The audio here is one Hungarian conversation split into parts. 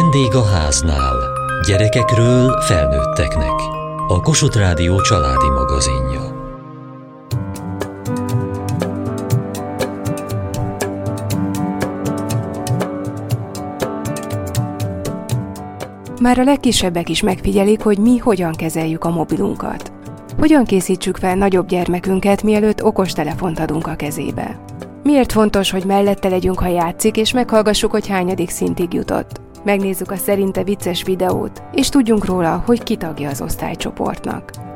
Vendég a háznál. Gyerekekről felnőtteknek. A Kossuth Rádió családi magazinja. Már a legkisebbek is megfigyelik, hogy mi hogyan kezeljük a mobilunkat. Hogyan készítsük fel nagyobb gyermekünket, mielőtt okos telefont adunk a kezébe. Miért fontos, hogy mellette legyünk, ha játszik, és meghallgassuk, hogy hányadik szintig jutott. Megnézzük a szerinte vicces videót, és tudjunk róla, hogy ki tagja az osztálycsoportnak.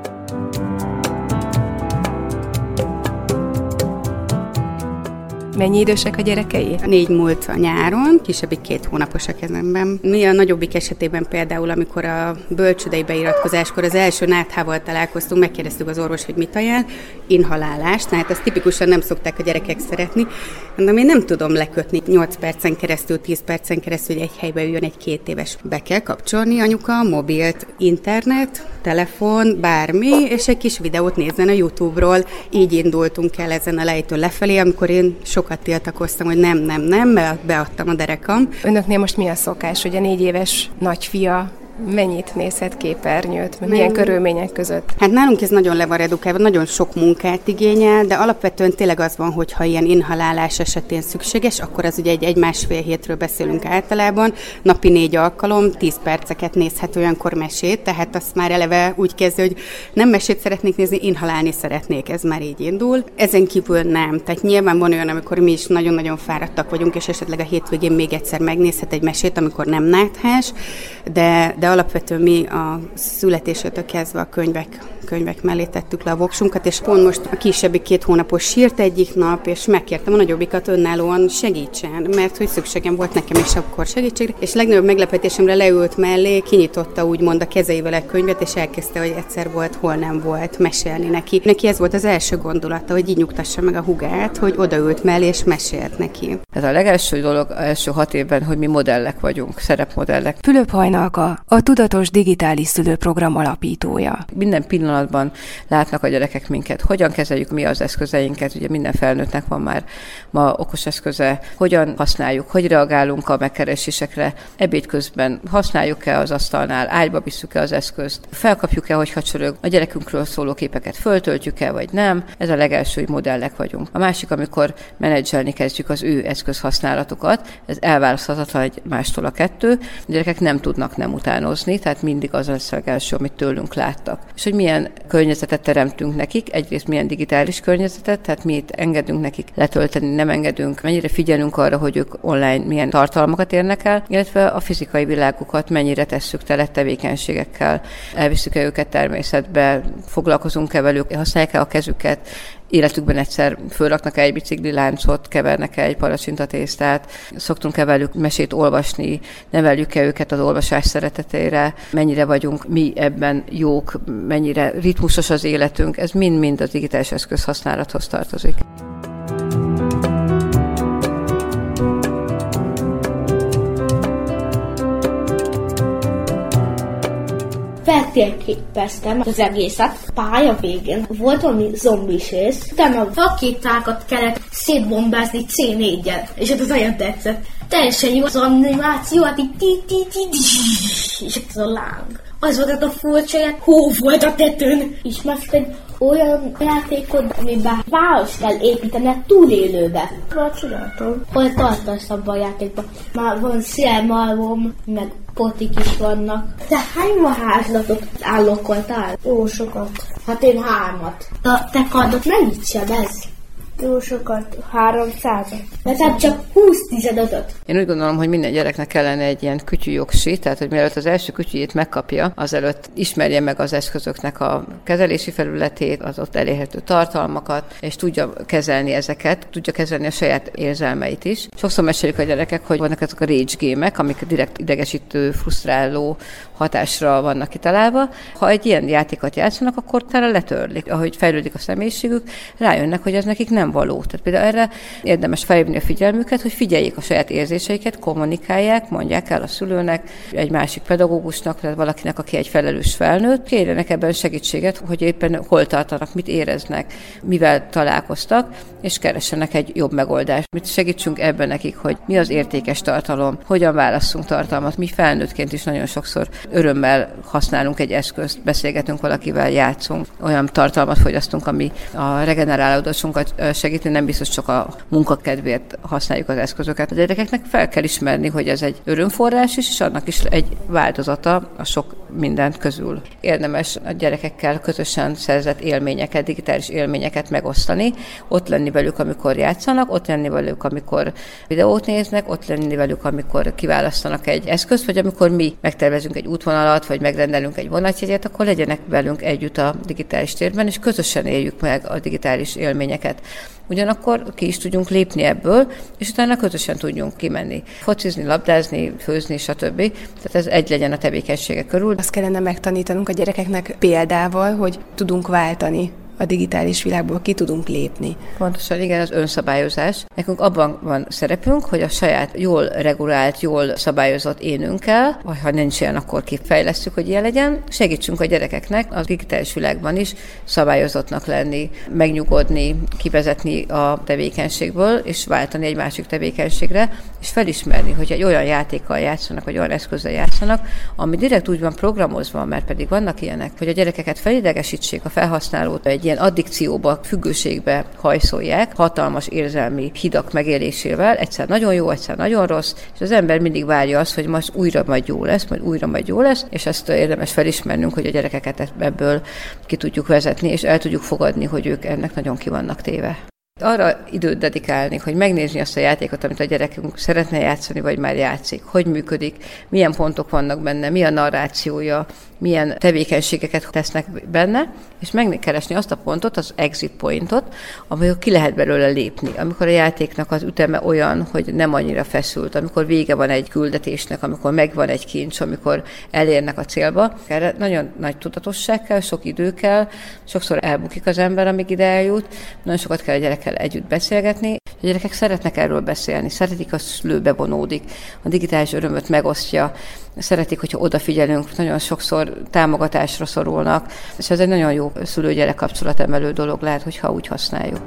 Mennyi idősek a gyerekei? Négy múlt a nyáron, kisebbik két hónapos a kezemben. Mi a nagyobbik esetében például, amikor a bölcsődei beiratkozáskor az első náthával találkoztunk, megkérdeztük az orvos, hogy mit ajánl, inhalálást, hát ezt tipikusan nem szokták a gyerekek szeretni, de én nem tudom lekötni 8 percen keresztül, 10 percen keresztül, hogy egy helybe üljön egy két éves. Be kell kapcsolni anyuka, mobilt, internet, telefon, bármi, és egy kis videót nézzen a YouTube-ról. Így indultunk el ezen a lejtő lefelé, amikor én sokat tiltakoztam, hogy nem, nem, nem, beadtam a derekam. Önöknél most mi a szokás, hogy a négy éves nagyfia mennyit nézhet képernyőt, milyen Nem. körülmények között? Hát nálunk ez nagyon le van redukálva, nagyon sok munkát igényel, de alapvetően tényleg az van, hogy ha ilyen inhalálás esetén szükséges, akkor az ugye egy, egy másfél hétről beszélünk általában, napi négy alkalom, tíz perceket nézhet olyankor mesét, tehát azt már eleve úgy kezdő, hogy nem mesét szeretnék nézni, inhalálni szeretnék, ez már így indul. Ezen kívül nem. Tehát nyilván van olyan, amikor mi is nagyon-nagyon fáradtak vagyunk, és esetleg a hétvégén még egyszer megnézhet egy mesét, amikor nem náthás, de, de alapvetően mi a születésétől kezdve a könyvek, könyvek mellé tettük le a voksunkat, és pont most a kisebbik két hónapos sírt egyik nap, és megkértem a nagyobbikat önállóan segítsen, mert hogy szükségem volt nekem is akkor segítségre, és legnagyobb meglepetésemre leült mellé, kinyitotta úgymond a kezeivel egy könyvet, és elkezdte, hogy egyszer volt, hol nem volt, mesélni neki. Neki ez volt az első gondolata, hogy így nyugtassa meg a hugát, hogy odaült mellé, és mesélt neki. Ez a legelső dolog, első hat évben, hogy mi modellek vagyunk, szerepmodellek. Fülöp Hajnalka, a Tudatos Digitális Szülőprogram alapítója. Minden pillanatban látnak a gyerekek minket, hogyan kezeljük mi az eszközeinket, ugye minden felnőttnek van már ma okos eszköze, hogyan használjuk, hogy reagálunk a megkeresésekre, ebéd közben használjuk-e az asztalnál, ágyba visszük-e az eszközt, felkapjuk-e, hogy csörög, a gyerekünkről szóló képeket föltöltjük-e, vagy nem. Ez a legelső, hogy modellek vagyunk. A másik, amikor menedzselni kezdjük az ő eszközhasználatukat, ez elválaszthatatlan egy mástól a kettő. A gyerekek nem tudnak nem utánozni tehát mindig az lesz a első, amit tőlünk láttak. És hogy milyen környezetet teremtünk nekik, egyrészt milyen digitális környezetet, tehát mi itt engedünk nekik letölteni, nem engedünk, mennyire figyelünk arra, hogy ők online milyen tartalmakat érnek el, illetve a fizikai világukat mennyire tesszük tele tevékenységekkel, elviszük-e őket természetbe, foglalkozunk-e velük, használják-e a kezüket, életükben egyszer fölraknak egy bicikli láncot, kevernek egy palacsintatésztát, szoktunk-e velük mesét olvasni, neveljük-e őket az olvasás szeretetére, mennyire vagyunk mi ebben jók, mennyire ritmusos az életünk, ez mind-mind az digitális eszköz használathoz tartozik. Feltérképeztem az egészet. Pálya végén volt valami zombis rész, utána rakétákat kellett szétbombázni C4-jel, és ez nagyon tetszett. Teljesen jó az animáció, hát így ti ti ti ti és ez a láng. Az volt a furcsa, hó volt a tetőn. Ismersz egy olyan játékot, amiben város kell építeni túlélőbe. Már csináltam. Hol tartasz abban a játékban? Már van szélmalom, meg potik is vannak. Te hány házlatot állokoltál? Ó, sokat. Hát én hármat. A te kardot mennyit sebez? Jó sokat, 300 Nekem csak 20 15 Én úgy gondolom, hogy minden gyereknek kellene egy ilyen jogsi, tehát hogy mielőtt az első kütyüjét megkapja, azelőtt ismerje meg az eszközöknek a kezelési felületét, az ott elérhető tartalmakat, és tudja kezelni ezeket, tudja kezelni a saját érzelmeit is. Sokszor mesélik a gyerekek, hogy vannak ezek a rage gémek, amik direkt idegesítő, frusztráló hatásra vannak kitalálva. Ha egy ilyen játékot játszanak, akkor talán letörlik. Ahogy fejlődik a személyiségük, rájönnek, hogy ez nekik nem nem való. Tehát például erre érdemes felhívni a figyelmüket, hogy figyeljék a saját érzéseiket, kommunikálják, mondják el a szülőnek, egy másik pedagógusnak, tehát valakinek, aki egy felelős felnőtt, kérjenek ebben segítséget, hogy éppen hol tartanak, mit éreznek, mivel találkoztak, és keressenek egy jobb megoldást. Mit segítsünk ebben nekik, hogy mi az értékes tartalom, hogyan válasszunk tartalmat. Mi felnőttként is nagyon sokszor örömmel használunk egy eszközt, beszélgetünk valakivel, játszunk, olyan tartalmat fogyasztunk, ami a regenerálódásunkat segíti, nem biztos csak a munkakedvéért használjuk az eszközöket. A gyerekeknek fel kell ismerni, hogy ez egy örömforrás is, és annak is egy változata a sok mindent közül. Érdemes a gyerekekkel közösen szerzett élményeket, digitális élményeket megosztani, ott lenni velük, amikor játszanak, ott lenni velük, amikor videót néznek, ott lenni velük, amikor kiválasztanak egy eszközt, vagy amikor mi megtervezünk egy útvonalat, vagy megrendelünk egy vonatjegyet, akkor legyenek velünk együtt a digitális térben, és közösen éljük meg a digitális élményeket. Ugyanakkor ki is tudjunk lépni ebből, és utána közösen tudjunk kimenni. Focizni, labdázni, főzni, stb. Tehát ez egy legyen a tevékenysége körül. Azt kellene megtanítanunk a gyerekeknek példával, hogy tudunk váltani a digitális világból ki tudunk lépni. Pontosan, igen, az önszabályozás. Nekünk abban van szerepünk, hogy a saját jól regulált, jól szabályozott énünkkel, vagy ha nincs ilyen, akkor kifejlesztjük, hogy ilyen legyen, segítsünk a gyerekeknek a digitális világban is szabályozottnak lenni, megnyugodni, kivezetni a tevékenységből, és váltani egy másik tevékenységre, és felismerni, hogy egy olyan játékkal játszanak, vagy olyan eszközzel játszanak, ami direkt úgy van programozva, mert pedig vannak ilyenek, hogy a gyerekeket felidegesítsék a felhasználót egy ilyen addikcióba, függőségbe hajszolják, hatalmas érzelmi hidak megélésével, egyszer nagyon jó, egyszer nagyon rossz, és az ember mindig várja azt, hogy most újra majd jó lesz, majd újra majd jó lesz, és ezt érdemes felismernünk, hogy a gyerekeket ebből ki tudjuk vezetni, és el tudjuk fogadni, hogy ők ennek nagyon ki vannak téve. Arra időt dedikálni, hogy megnézni azt a játékot, amit a gyerekünk szeretne játszani, vagy már játszik, hogy működik, milyen pontok vannak benne, mi a narrációja, milyen tevékenységeket tesznek benne, és megkeresni azt a pontot, az exit pointot, amikor ki lehet belőle lépni, amikor a játéknak az üteme olyan, hogy nem annyira feszült, amikor vége van egy küldetésnek, amikor megvan egy kincs, amikor elérnek a célba. Erre nagyon nagy tudatosság kell, sok idő kell, sokszor elbukik az ember, amíg ide eljut, nagyon sokat kell a gyerekkel együtt beszélgetni. A gyerekek szeretnek erről beszélni, szeretik, a szülő bevonódik, a digitális örömöt megosztja, szeretik, hogyha odafigyelünk, nagyon sokszor támogatásra szorulnak, és ez egy nagyon jó szülő-gyerek kapcsolatemelő dolog lehet, hogyha úgy használjuk.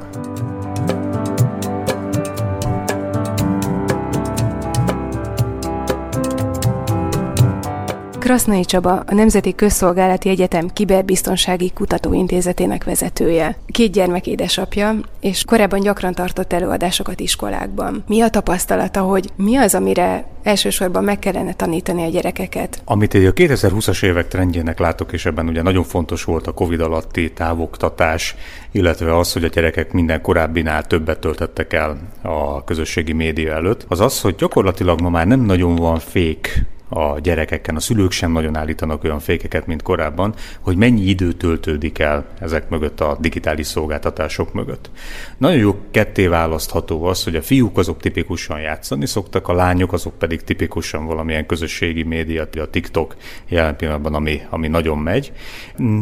Krasznai Csaba, a Nemzeti Közszolgálati Egyetem Kiberbiztonsági Kutatóintézetének vezetője. Két gyermek édesapja, és korábban gyakran tartott előadásokat iskolákban. Mi a tapasztalata, hogy mi az, amire elsősorban meg kellene tanítani a gyerekeket? Amit a 2020-as évek trendjének látok, és ebben ugye nagyon fontos volt a Covid alatti távoktatás, illetve az, hogy a gyerekek minden korábbinál többet töltöttek el a közösségi média előtt, az az, hogy gyakorlatilag ma már nem nagyon van fék a gyerekeken, a szülők sem nagyon állítanak olyan fékeket, mint korábban, hogy mennyi idő töltődik el ezek mögött a digitális szolgáltatások mögött. Nagyon jó ketté választható az, hogy a fiúk azok tipikusan játszani szoktak, a lányok azok pedig tipikusan valamilyen közösségi média, a TikTok jelen pillanatban, ami, ami nagyon megy.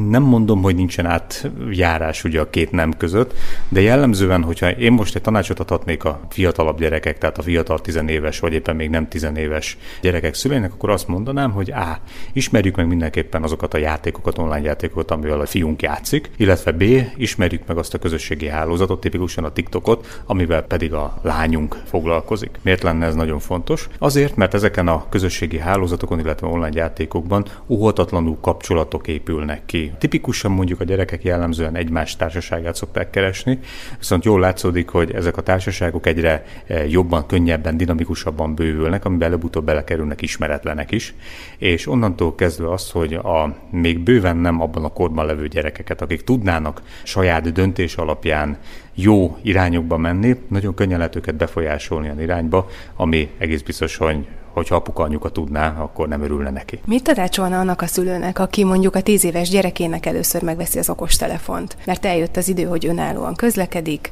Nem mondom, hogy nincsen átjárás ugye a két nem között, de jellemzően, hogyha én most egy tanácsot adhatnék a fiatalabb gyerekek, tehát a fiatal tizenéves, vagy éppen még nem tizenéves gyerekek szüleinek, akkor azt mondanám, hogy A. Ismerjük meg mindenképpen azokat a játékokat, online játékokat, amivel a fiunk játszik, illetve B. Ismerjük meg azt a közösségi hálózatot, tipikusan a TikTokot, amivel pedig a lányunk foglalkozik. Miért lenne ez nagyon fontos? Azért, mert ezeken a közösségi hálózatokon, illetve online játékokban óhatatlanul kapcsolatok épülnek ki. Tipikusan mondjuk a gyerekek jellemzően egymás társaságát szokták keresni, viszont jól látszódik, hogy ezek a társaságok egyre eh, jobban, könnyebben, dinamikusabban bővülnek, amiben előbb-utóbb belekerülnek ismeretlen ismeretlenek is, és onnantól kezdve azt, hogy a még bőven nem abban a korban levő gyerekeket, akik tudnának saját döntés alapján jó irányokba menni, nagyon könnyen lehet őket befolyásolni olyan irányba, ami egész biztos, hogy hogyha apuka anyuka tudná, akkor nem örülne neki. Mit tanácsolna annak a szülőnek, aki mondjuk a tíz éves gyerekének először megveszi az okostelefont, mert eljött az idő, hogy önállóan közlekedik,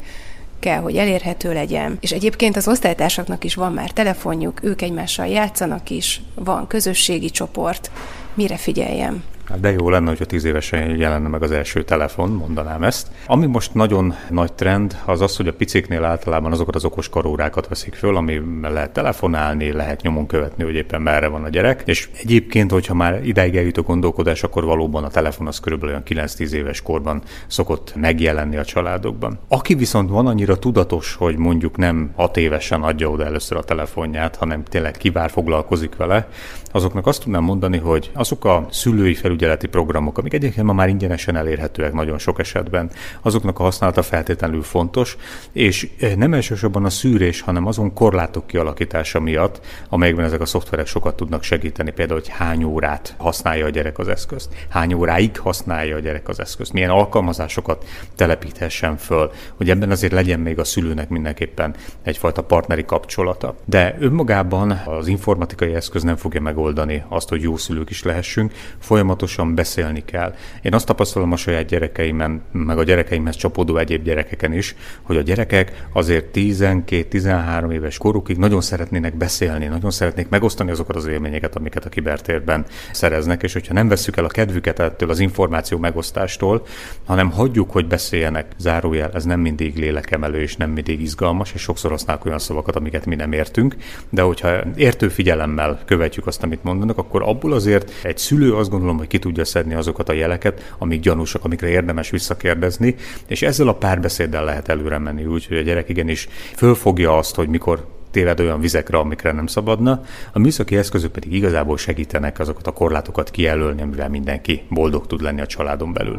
kell, hogy elérhető legyen. És egyébként az osztálytársaknak is van már telefonjuk, ők egymással játszanak is, van közösségi csoport. Mire figyeljem? Hát de jó lenne, hogyha tíz évesen jelenne meg az első telefon, mondanám ezt. Ami most nagyon nagy trend, az az, hogy a piciknél általában azokat az okos karórákat veszik föl, ami lehet telefonálni, lehet nyomon követni, hogy éppen merre van a gyerek. És egyébként, hogyha már ideig eljut a gondolkodás, akkor valóban a telefon az körülbelül olyan 9-10 éves korban szokott megjelenni a családokban. Aki viszont van annyira tudatos, hogy mondjuk nem 6 évesen adja oda először a telefonját, hanem tényleg kivár foglalkozik vele, azoknak azt tudnám mondani, hogy azok a szülői felügyeleti programok, amik egyébként ma már ingyenesen elérhetőek nagyon sok esetben, azoknak a használata feltétlenül fontos, és eh, nem elsősorban a szűrés, hanem azon korlátok kialakítása miatt, amelyekben ezek a szoftverek sokat tudnak segíteni, például, hogy hány órát használja a gyerek az eszközt, hány óráig használja a gyerek az eszközt, milyen alkalmazásokat telepíthessen föl, hogy ebben azért legyen még a szülőnek mindenképpen egyfajta partneri kapcsolata. De önmagában az informatikai eszköz nem fogja megoldani azt, hogy jó szülők is lehessünk, folyamatosan beszélni kell. Én azt tapasztalom a saját gyerekeimen, meg a gyerekeimhez csapódó egyéb gyerekeken is, hogy a gyerekek azért 12-13 éves korukig nagyon szeretnének beszélni, nagyon szeretnék megosztani azokat az élményeket, amiket a kibertérben szereznek, és hogyha nem vesszük el a kedvüket ettől az információ megosztástól, hanem hagyjuk, hogy beszéljenek, zárójel, ez nem mindig lélekemelő és nem mindig izgalmas, és sokszor használnak olyan szavakat, amiket mi nem értünk, de hogyha értő figyelemmel követjük azt, amit mondanak, akkor abból azért egy szülő azt gondolom, hogy ki tudja szedni azokat a jeleket, amik gyanúsak, amikre érdemes visszakérdezni, és ezzel a párbeszéddel lehet előre menni, úgyhogy a gyerek igenis fölfogja azt, hogy mikor téved olyan vizekre, amikre nem szabadna. A műszaki eszközök pedig igazából segítenek azokat a korlátokat kijelölni, amivel mindenki boldog tud lenni a családon belül.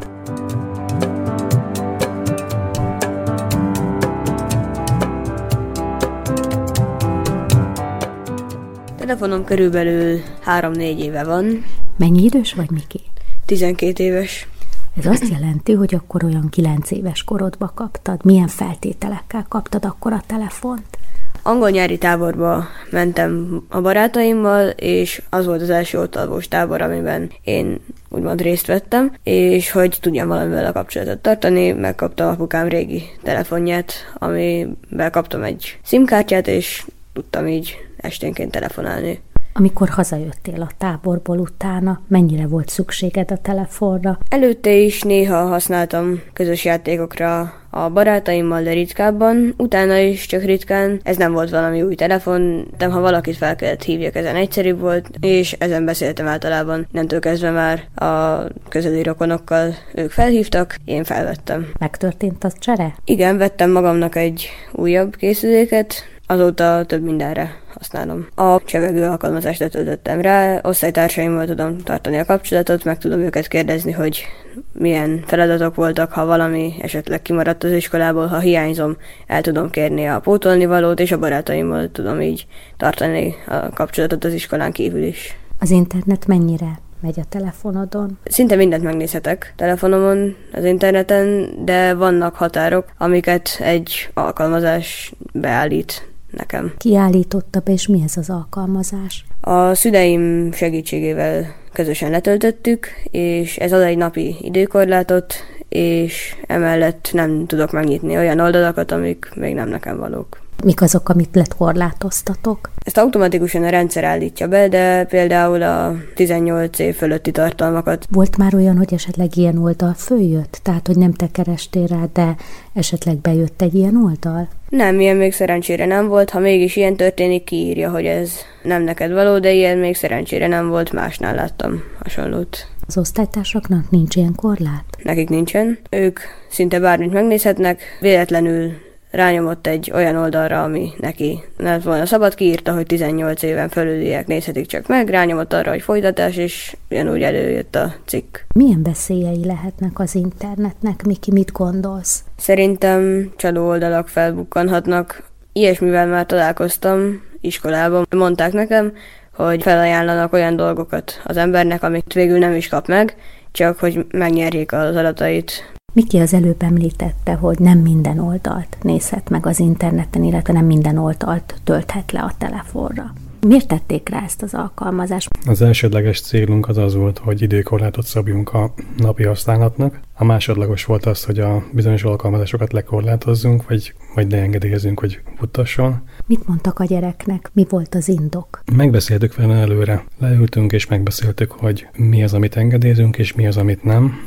Telefonom körülbelül 3-4 éve van. Mennyi idős vagy, Miki? 12 éves. Ez azt jelenti, hogy akkor olyan 9 éves korodba kaptad. Milyen feltételekkel kaptad akkor a telefont? Angol nyári táborba mentem a barátaimmal, és az volt az első ott alvós tábor, amiben én úgymond részt vettem, és hogy tudjam valamivel a kapcsolatot tartani, megkaptam apukám régi telefonját, amivel kaptam egy simkártyát, és tudtam így esténként telefonálni. Amikor hazajöttél a táborból utána, mennyire volt szükséged a telefonra? Előtte is néha használtam közös játékokra a barátaimmal, de ritkábban, utána is csak ritkán. Ez nem volt valami új telefon, de ha valakit fel kellett hívjak, ezen egyszerűbb volt, és ezen beszéltem általában. Nemtől kezdve már a közeli rokonokkal ők felhívtak, én felvettem. Megtörtént az csere? Igen, vettem magamnak egy újabb készüléket, Azóta több mindenre használom. A csevegő alkalmazást letöltöttem rá, osztálytársaimmal tudom tartani a kapcsolatot, meg tudom őket kérdezni, hogy milyen feladatok voltak, ha valami esetleg kimaradt az iskolából, ha hiányzom, el tudom kérni a pótolni valót, és a barátaimmal tudom így tartani a kapcsolatot az iskolán kívül is. Az internet mennyire megy a telefonodon? Szinte mindent megnézhetek telefonomon, az interneten, de vannak határok, amiket egy alkalmazás beállít nekem. Kiállította be, és mi ez az alkalmazás? A szüleim segítségével közösen letöltöttük, és ez ad egy napi időkorlátot, és emellett nem tudok megnyitni olyan oldalakat, amik még nem nekem valók. Mik azok, amit lett korlátoztatok? Ezt automatikusan a rendszer állítja be, de például a 18 év fölötti tartalmakat. Volt már olyan, hogy esetleg ilyen oldal följött? Tehát, hogy nem te kerestél rá, de esetleg bejött egy ilyen oldal? Nem, ilyen még szerencsére nem volt. Ha mégis ilyen történik, kiírja, hogy ez nem neked való, de ilyen még szerencsére nem volt, másnál láttam hasonlót. Az osztálytársaknak nincs ilyen korlát? Nekik nincsen. Ők szinte bármit megnézhetnek, véletlenül rányomott egy olyan oldalra, ami neki nem volna szabad, kiírta, hogy 18 éven fölüliek nézhetik csak meg, rányomott arra, hogy folytatás, és ugyanúgy előjött a cikk. Milyen veszélyei lehetnek az internetnek, Miki, mit gondolsz? Szerintem csaló oldalak felbukkanhatnak. Ilyesmivel már találkoztam iskolában. Mondták nekem, hogy felajánlanak olyan dolgokat az embernek, amit végül nem is kap meg, csak hogy megnyerjék az adatait. Miki az előbb említette, hogy nem minden oldalt nézhet meg az interneten, illetve nem minden oldalt tölthet le a telefonra. Miért tették rá ezt az alkalmazást? Az elsődleges célunk az az volt, hogy időkorlátot szabjunk a napi használatnak. A másodlagos volt az, hogy a bizonyos alkalmazásokat lekorlátozzunk, vagy, vagy leengedélyezünk, hogy futasson. Mit mondtak a gyereknek? Mi volt az indok? Megbeszéltük vele előre. Leültünk és megbeszéltük, hogy mi az, amit engedélyezünk, és mi az, amit nem.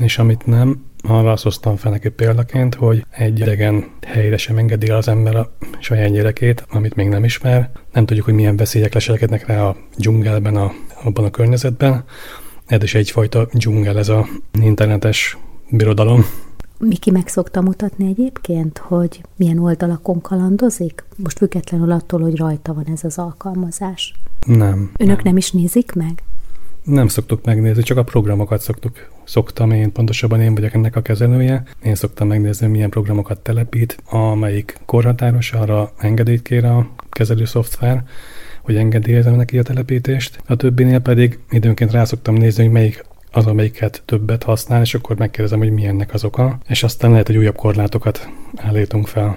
És amit nem, arra azt hoztam fel neki példaként, hogy egy idegen helyre sem engedi az ember a saját gyerekét, amit még nem ismer. Nem tudjuk, hogy milyen veszélyek leselkednek rá a dzsungelben, a, abban a környezetben. Ez is egyfajta dzsungel, ez a internetes birodalom. Miki meg szokta mutatni egyébként, hogy milyen oldalakon kalandozik? Most függetlenül attól, hogy rajta van ez az alkalmazás. Nem. Önök nem, nem is nézik meg? Nem szoktuk megnézni, csak a programokat szoktuk. Szoktam én, pontosabban én vagyok ennek a kezelője. Én szoktam megnézni, milyen programokat telepít, amelyik korhatáros, arra engedélyt kér a kezelő szoftver, hogy engedélyezem neki a telepítést. A többinél pedig időnként rá szoktam nézni, hogy melyik az, amelyiket többet használ, és akkor megkérdezem, hogy milyennek az oka, és aztán lehet, hogy újabb korlátokat állítunk fel.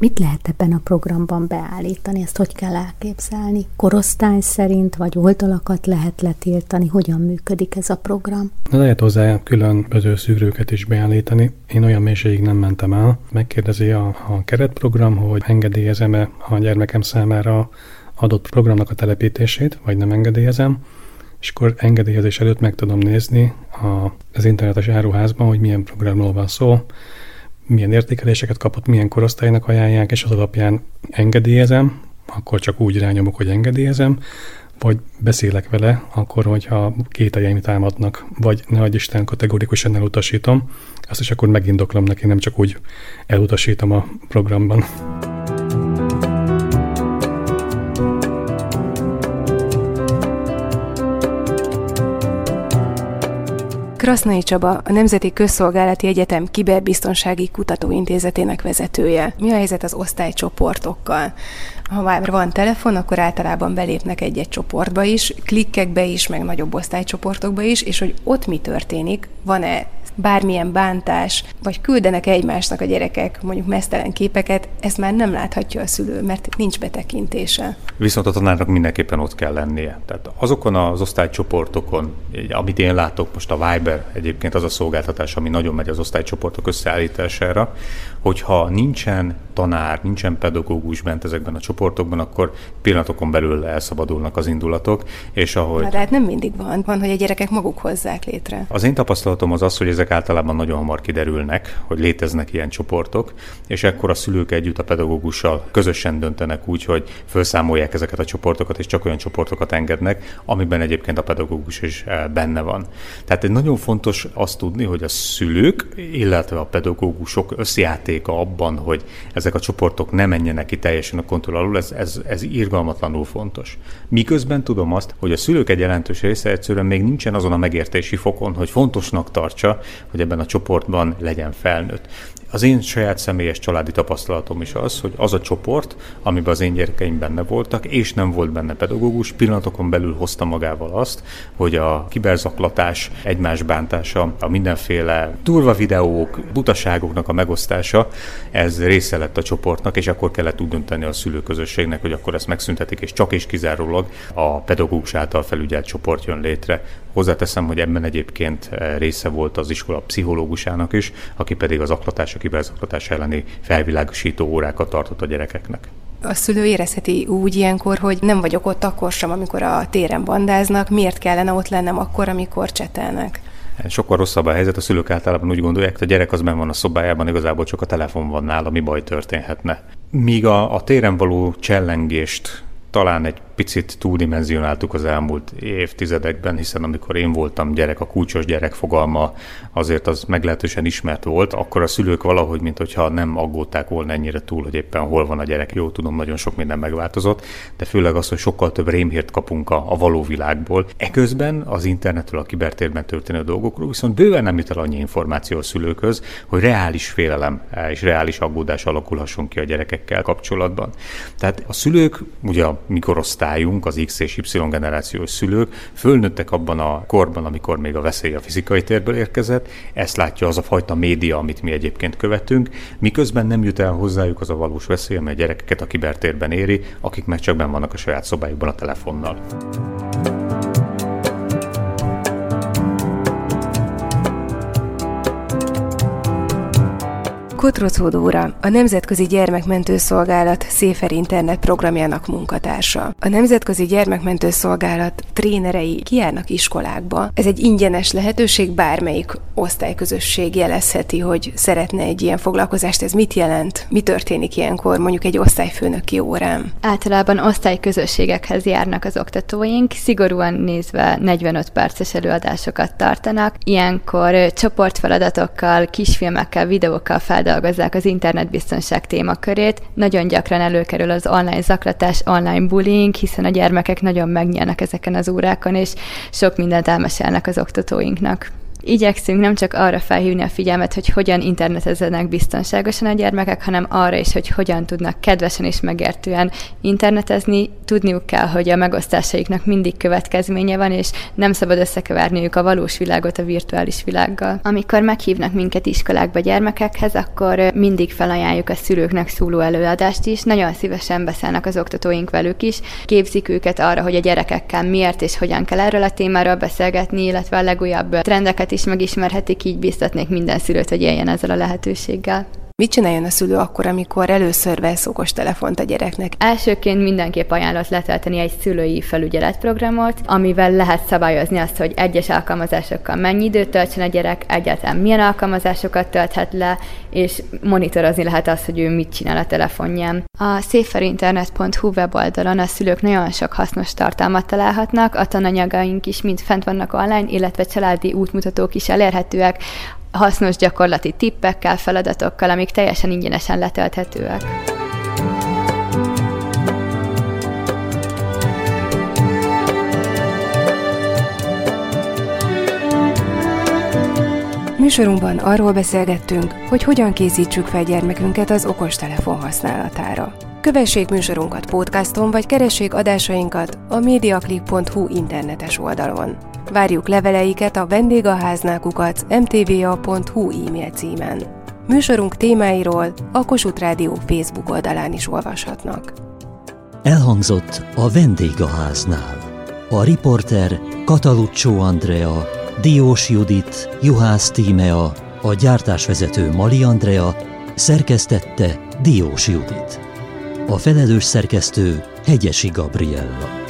Mit lehet ebben a programban beállítani? Ezt hogy kell elképzelni? Korosztály szerint, vagy oldalakat lehet letiltani? Hogyan működik ez a program? De lehet hozzá különböző szűrőket is beállítani. Én olyan mélységig nem mentem el. Megkérdezi a, a keretprogram, hogy engedélyezem-e a gyermekem számára adott programnak a telepítését, vagy nem engedélyezem és akkor engedélyezés előtt meg tudom nézni a, az internetes áruházban, hogy milyen programról van szó, milyen értékeléseket kapott, milyen korosztálynak ajánlják, és az alapján engedélyezem, akkor csak úgy rányomok, hogy engedélyezem, vagy beszélek vele, akkor, hogyha kételjeim támadnak, vagy ne adj Isten, kategorikusan elutasítom, azt is akkor megindoklom neki, nem csak úgy elutasítom a programban. Krasznai Csaba, a Nemzeti Közszolgálati Egyetem Kiberbiztonsági Kutatóintézetének vezetője. Mi a helyzet az osztálycsoportokkal? Ha már van telefon, akkor általában belépnek egy-egy csoportba is, klikkekbe is, meg nagyobb osztálycsoportokba is, és hogy ott mi történik, van-e bármilyen bántás, vagy küldenek egymásnak a gyerekek mondjuk mesztelen képeket, ezt már nem láthatja a szülő, mert nincs betekintése. Viszont a tanárnak mindenképpen ott kell lennie. Tehát azokon az osztálycsoportokon, amit én látok most a Viber egyébként az a szolgáltatás, ami nagyon megy az osztálycsoportok összeállítására, hogyha nincsen tanár, nincsen pedagógus bent ezekben a csoportokban, akkor pillanatokon belül elszabadulnak az indulatok, és ahogy... Hát, hát nem mindig van, van, hogy a gyerekek maguk hozzák létre. Az én tapasztalatom az az, hogy ezek általában nagyon hamar kiderülnek, hogy léteznek ilyen csoportok, és ekkor a szülők együtt a pedagógussal közösen döntenek úgy, hogy felszámolják ezeket a csoportokat, és csak olyan csoportokat engednek, amiben egyébként a pedagógus is eh, benne van. Tehát egy nagyon fontos azt tudni, hogy a szülők, illetve a pedagógusok összjátéka abban, hogy ezek a csoportok ne menjenek ki teljesen a kontroll alul, ez, ez, ez irgalmatlanul fontos. Miközben tudom azt, hogy a szülők egy jelentős része egyszerűen még nincsen azon a megértési fokon, hogy fontosnak tartsa, hogy ebben a csoportban legyen felnőtt. Az én saját személyes családi tapasztalatom is az, hogy az a csoport, amiben az én gyerekeim benne voltak, és nem volt benne pedagógus, pillanatokon belül hozta magával azt, hogy a kiberzaklatás, egymás bántása, a mindenféle durva videók, butaságoknak a megosztása, ez része lett a csoportnak, és akkor kellett úgy dönteni a szülőközösségnek, hogy akkor ezt megszüntetik, és csak és kizárólag a pedagógus által felügyelt csoport jön létre. Hozzáteszem, hogy ebben egyébként része volt az iskola pszichológusának is, aki pedig az aklatás a kiberzaklatás elleni felvilágosító órákat tartott a gyerekeknek. A szülő érezheti úgy ilyenkor, hogy nem vagyok ott akkor sem, amikor a téren bandáznak, miért kellene ott lennem akkor, amikor csetelnek? Sokkal rosszabb a helyzet, a szülők általában úgy gondolják, hogy a gyerek az benn van a szobájában, igazából csak a telefon van nála, mi baj történhetne. Míg a, a téren való csellengést talán egy picit túldimenzionáltuk az elmúlt évtizedekben, hiszen amikor én voltam gyerek, a kulcsos gyerek fogalma azért az meglehetősen ismert volt, akkor a szülők valahogy, mint hogyha nem aggódták volna ennyire túl, hogy éppen hol van a gyerek. Jó, tudom, nagyon sok minden megváltozott, de főleg az, hogy sokkal több rémhírt kapunk a, a való világból. Eközben az internetről, a kibertérben történő dolgokról viszont bőven nem jut el annyi információ a szülőkhöz, hogy reális félelem és reális aggódás alakulhasson ki a gyerekekkel kapcsolatban. Tehát a szülők, ugye a mikorosztály korosztályunk, az X és Y generációs szülők fölnőttek abban a korban, amikor még a veszély a fizikai térből érkezett, ezt látja az a fajta média, amit mi egyébként követünk, miközben nem jut el hozzájuk az a valós veszély, amely a gyerekeket a kibertérben éri, akik meg csak benn vannak a saját szobájukban a telefonnal. Kotrocó Dóra, a Nemzetközi Gyermekmentő Szolgálat Széfer Internet programjának munkatársa. A Nemzetközi Gyermekmentő Szolgálat trénerei kijárnak iskolákba. Ez egy ingyenes lehetőség, bármelyik osztályközösség jelezheti, hogy szeretne egy ilyen foglalkozást. Ez mit jelent? Mi történik ilyenkor mondjuk egy osztályfőnöki órán? Általában osztályközösségekhez járnak az oktatóink, szigorúan nézve 45 perces előadásokat tartanak. Ilyenkor csoportfeladatokkal, kisfilmekkel, videókkal fel feldolgozzák az internetbiztonság témakörét. Nagyon gyakran előkerül az online zaklatás, online bullying, hiszen a gyermekek nagyon megnyernek ezeken az órákon, és sok mindent elmesélnek az oktatóinknak. Igyekszünk nem csak arra felhívni a figyelmet, hogy hogyan internetezzenek biztonságosan a gyermekek, hanem arra is, hogy hogyan tudnak kedvesen és megértően internetezni. Tudniuk kell, hogy a megosztásaiknak mindig következménye van, és nem szabad összekeverniük a valós világot a virtuális világgal. Amikor meghívnak minket iskolákba gyermekekhez, akkor mindig felajánljuk a szülőknek szóló előadást is. Nagyon szívesen beszélnek az oktatóink velük is, képzik őket arra, hogy a gyerekekkel miért és hogyan kell erről a témáról beszélgetni, illetve a legújabb trendeket is megismerhetik, így biztatnék minden szülőt, hogy éljen ezzel a lehetőséggel. Mit csináljon a szülő akkor, amikor először vesz okos telefont a gyereknek? Elsőként mindenképp ajánlott letölteni egy szülői felügyeletprogramot, amivel lehet szabályozni azt, hogy egyes alkalmazásokkal mennyi időt töltsön a gyerek, egyáltalán milyen alkalmazásokat tölthet le, és monitorozni lehet azt, hogy ő mit csinál a telefonján. A széperinternet.hu weboldalon a szülők nagyon sok hasznos tartalmat találhatnak, a tananyagaink is mind fent vannak online, illetve családi útmutatók is elérhetőek, hasznos gyakorlati tippekkel, feladatokkal, amik teljesen ingyenesen letölthetőek. Műsorunkban arról beszélgettünk, hogy hogyan készítsük fel gyermekünket az okostelefon használatára. Kövessék műsorunkat podcaston, vagy keressék adásainkat a mediaclick.hu internetes oldalon. Várjuk leveleiket a vendégaháznákukat mtva.hu e-mail címen. Műsorunk témáiról a Kossuth Rádió Facebook oldalán is olvashatnak. Elhangzott a vendégháznál. A riporter Kataluccio Andrea, Diós Judit, Juhász Tímea, a gyártásvezető Mali Andrea, szerkesztette Diós Judit. A felelős szerkesztő Hegyesi Gabriella.